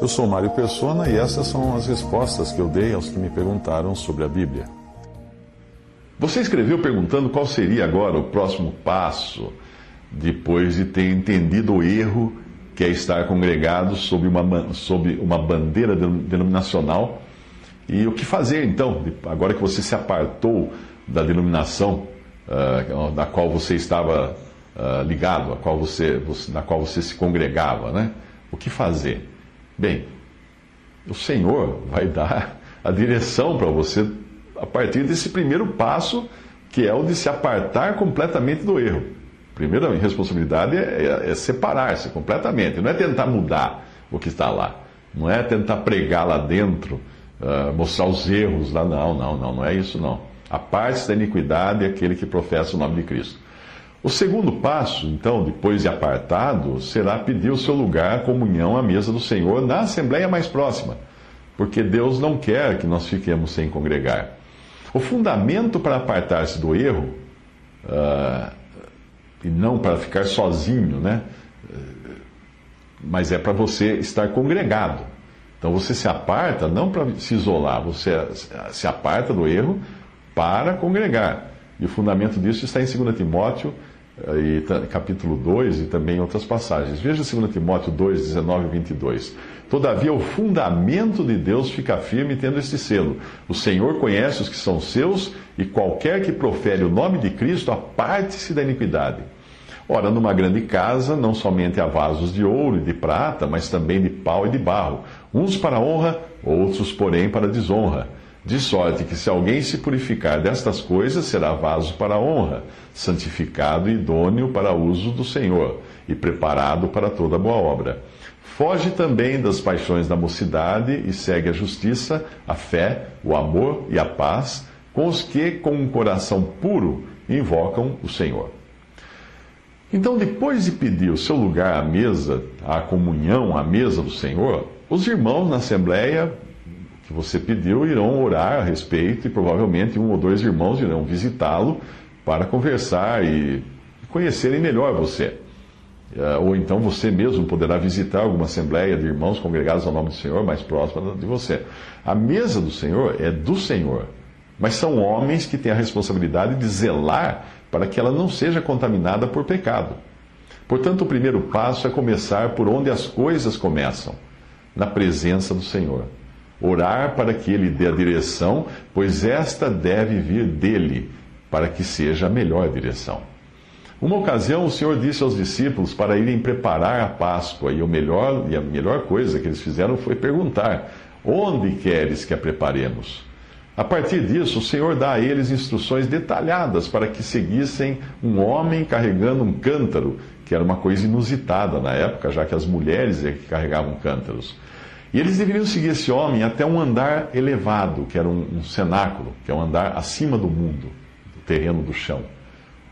Eu sou Mário Persona e essas são as respostas que eu dei aos que me perguntaram sobre a Bíblia. Você escreveu perguntando qual seria agora o próximo passo depois de ter entendido o erro que é estar congregado sob uma, sob uma bandeira denominacional e o que fazer então, agora que você se apartou da denominação uh, da qual você estava uh, ligado, a qual você, na qual você se congregava, né? O que fazer? Bem, o Senhor vai dar a direção para você a partir desse primeiro passo, que é o de se apartar completamente do erro. Primeira responsabilidade é, é, é separar-se completamente, não é tentar mudar o que está lá, não é tentar pregar lá dentro, uh, mostrar os erros lá, não, não, não, não é isso não. A parte da iniquidade é aquele que professa o nome de Cristo. O segundo passo, então, depois de apartado, será pedir o seu lugar, comunhão à mesa do Senhor na assembleia mais próxima, porque Deus não quer que nós fiquemos sem congregar. O fundamento para apartar-se do erro, uh, e não para ficar sozinho, né? mas é para você estar congregado. Então você se aparta não para se isolar, você se aparta do erro para congregar. E o fundamento disso está em 2 Timóteo, eh, capítulo 2 e também outras passagens. Veja 2 Timóteo 2, 19 e 22. Todavia, o fundamento de Deus fica firme tendo este selo. O Senhor conhece os que são seus, e qualquer que profere o nome de Cristo, aparte-se da iniquidade. Ora, numa grande casa, não somente há vasos de ouro e de prata, mas também de pau e de barro, uns para honra, outros, porém, para desonra. De sorte que, se alguém se purificar destas coisas, será vaso para honra, santificado e idôneo para uso do Senhor, e preparado para toda boa obra. Foge também das paixões da mocidade e segue a justiça, a fé, o amor e a paz com os que, com um coração puro, invocam o Senhor. Então, depois de pedir o seu lugar à mesa, à comunhão, à mesa do Senhor, os irmãos na Assembleia que você pediu irão orar a respeito e provavelmente um ou dois irmãos irão visitá-lo para conversar e conhecerem melhor você. Eh, ou então você mesmo poderá visitar alguma assembleia de irmãos congregados ao nome do Senhor mais próxima de você. A mesa do Senhor é do Senhor, mas são homens que têm a responsabilidade de zelar para que ela não seja contaminada por pecado. Portanto, o primeiro passo é começar por onde as coisas começam na presença do Senhor. Orar para que Ele dê a direção, pois esta deve vir dele, para que seja a melhor direção. Uma ocasião, o Senhor disse aos discípulos para irem preparar a Páscoa, e, o melhor, e a melhor coisa que eles fizeram foi perguntar: Onde queres que a preparemos? A partir disso, o Senhor dá a eles instruções detalhadas para que seguissem um homem carregando um cântaro, que era uma coisa inusitada na época, já que as mulheres é que carregavam cântaros. E eles deveriam seguir esse homem até um andar elevado, que era um, um cenáculo, que é um andar acima do mundo, do terreno do chão.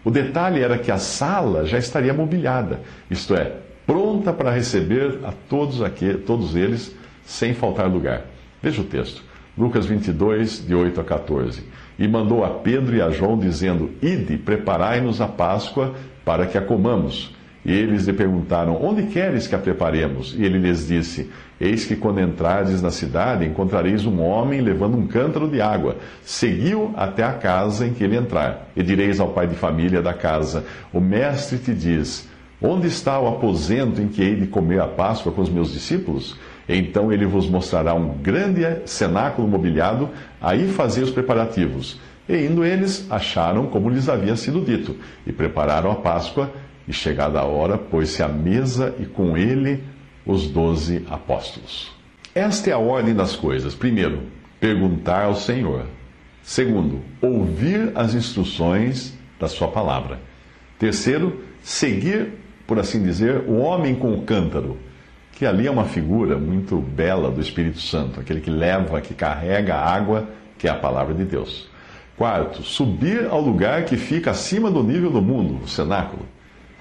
O detalhe era que a sala já estaria mobiliada, isto é, pronta para receber a todos, aqui, todos eles, sem faltar lugar. Veja o texto, Lucas 22, de 8 a 14. E mandou a Pedro e a João, dizendo: Ide, preparai-nos a Páscoa para que a comamos. E eles lhe perguntaram: Onde queres que a preparemos? E ele lhes disse: Eis que quando entrardes na cidade, encontrareis um homem levando um cântaro de água. Seguiu até a casa em que ele entrar. E direis ao pai de família da casa: O mestre te diz: Onde está o aposento em que hei de comer a Páscoa com os meus discípulos? Então ele vos mostrará um grande cenáculo mobiliado, aí fazei os preparativos. E indo eles, acharam como lhes havia sido dito, e prepararam a Páscoa, e chegada a hora, pôs-se à mesa e com ele os doze apóstolos. Esta é a ordem das coisas. Primeiro, perguntar ao Senhor. Segundo, ouvir as instruções da Sua palavra. Terceiro, seguir, por assim dizer, o homem com o cântaro, que ali é uma figura muito bela do Espírito Santo, aquele que leva, que carrega a água, que é a palavra de Deus. Quarto, subir ao lugar que fica acima do nível do mundo, o cenáculo.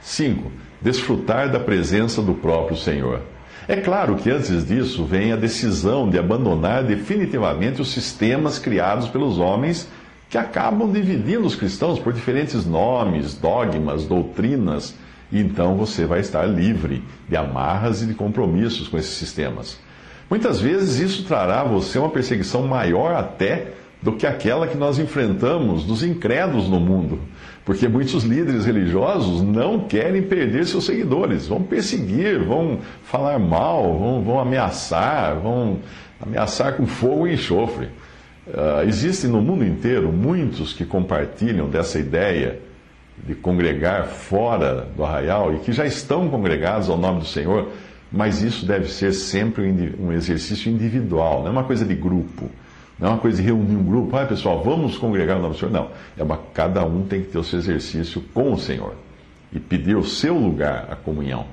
Cinco, desfrutar da presença do próprio Senhor. É claro que antes disso vem a decisão de abandonar definitivamente os sistemas criados pelos homens que acabam dividindo os cristãos por diferentes nomes, dogmas, doutrinas E então você vai estar livre de amarras e de compromissos com esses sistemas. Muitas vezes isso trará a você uma perseguição maior até do que aquela que nós enfrentamos dos incrédulos no mundo. Porque muitos líderes religiosos não querem perder seus seguidores, vão perseguir, vão falar mal, vão, vão ameaçar, vão ameaçar com fogo e enxofre. Uh, existem no mundo inteiro muitos que compartilham dessa ideia de congregar fora do arraial e que já estão congregados ao nome do Senhor, mas isso deve ser sempre um exercício individual, não é uma coisa de grupo. Não é uma coisa de reunir um grupo, ah, pessoal, vamos congregar no nome do Senhor. Não. É uma, cada um tem que ter o seu exercício com o Senhor e pedir o seu lugar à comunhão.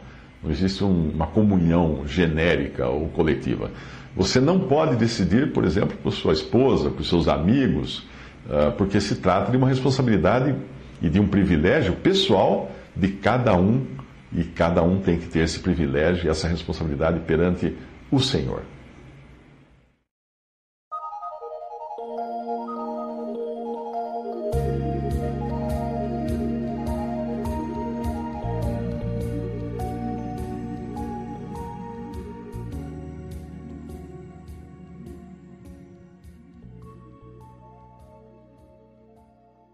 Não existe um, uma comunhão genérica ou coletiva. Você não pode decidir, por exemplo, por sua esposa, por seus amigos, uh, porque se trata de uma responsabilidade e de um privilégio pessoal de cada um, e cada um tem que ter esse privilégio e essa responsabilidade perante o Senhor.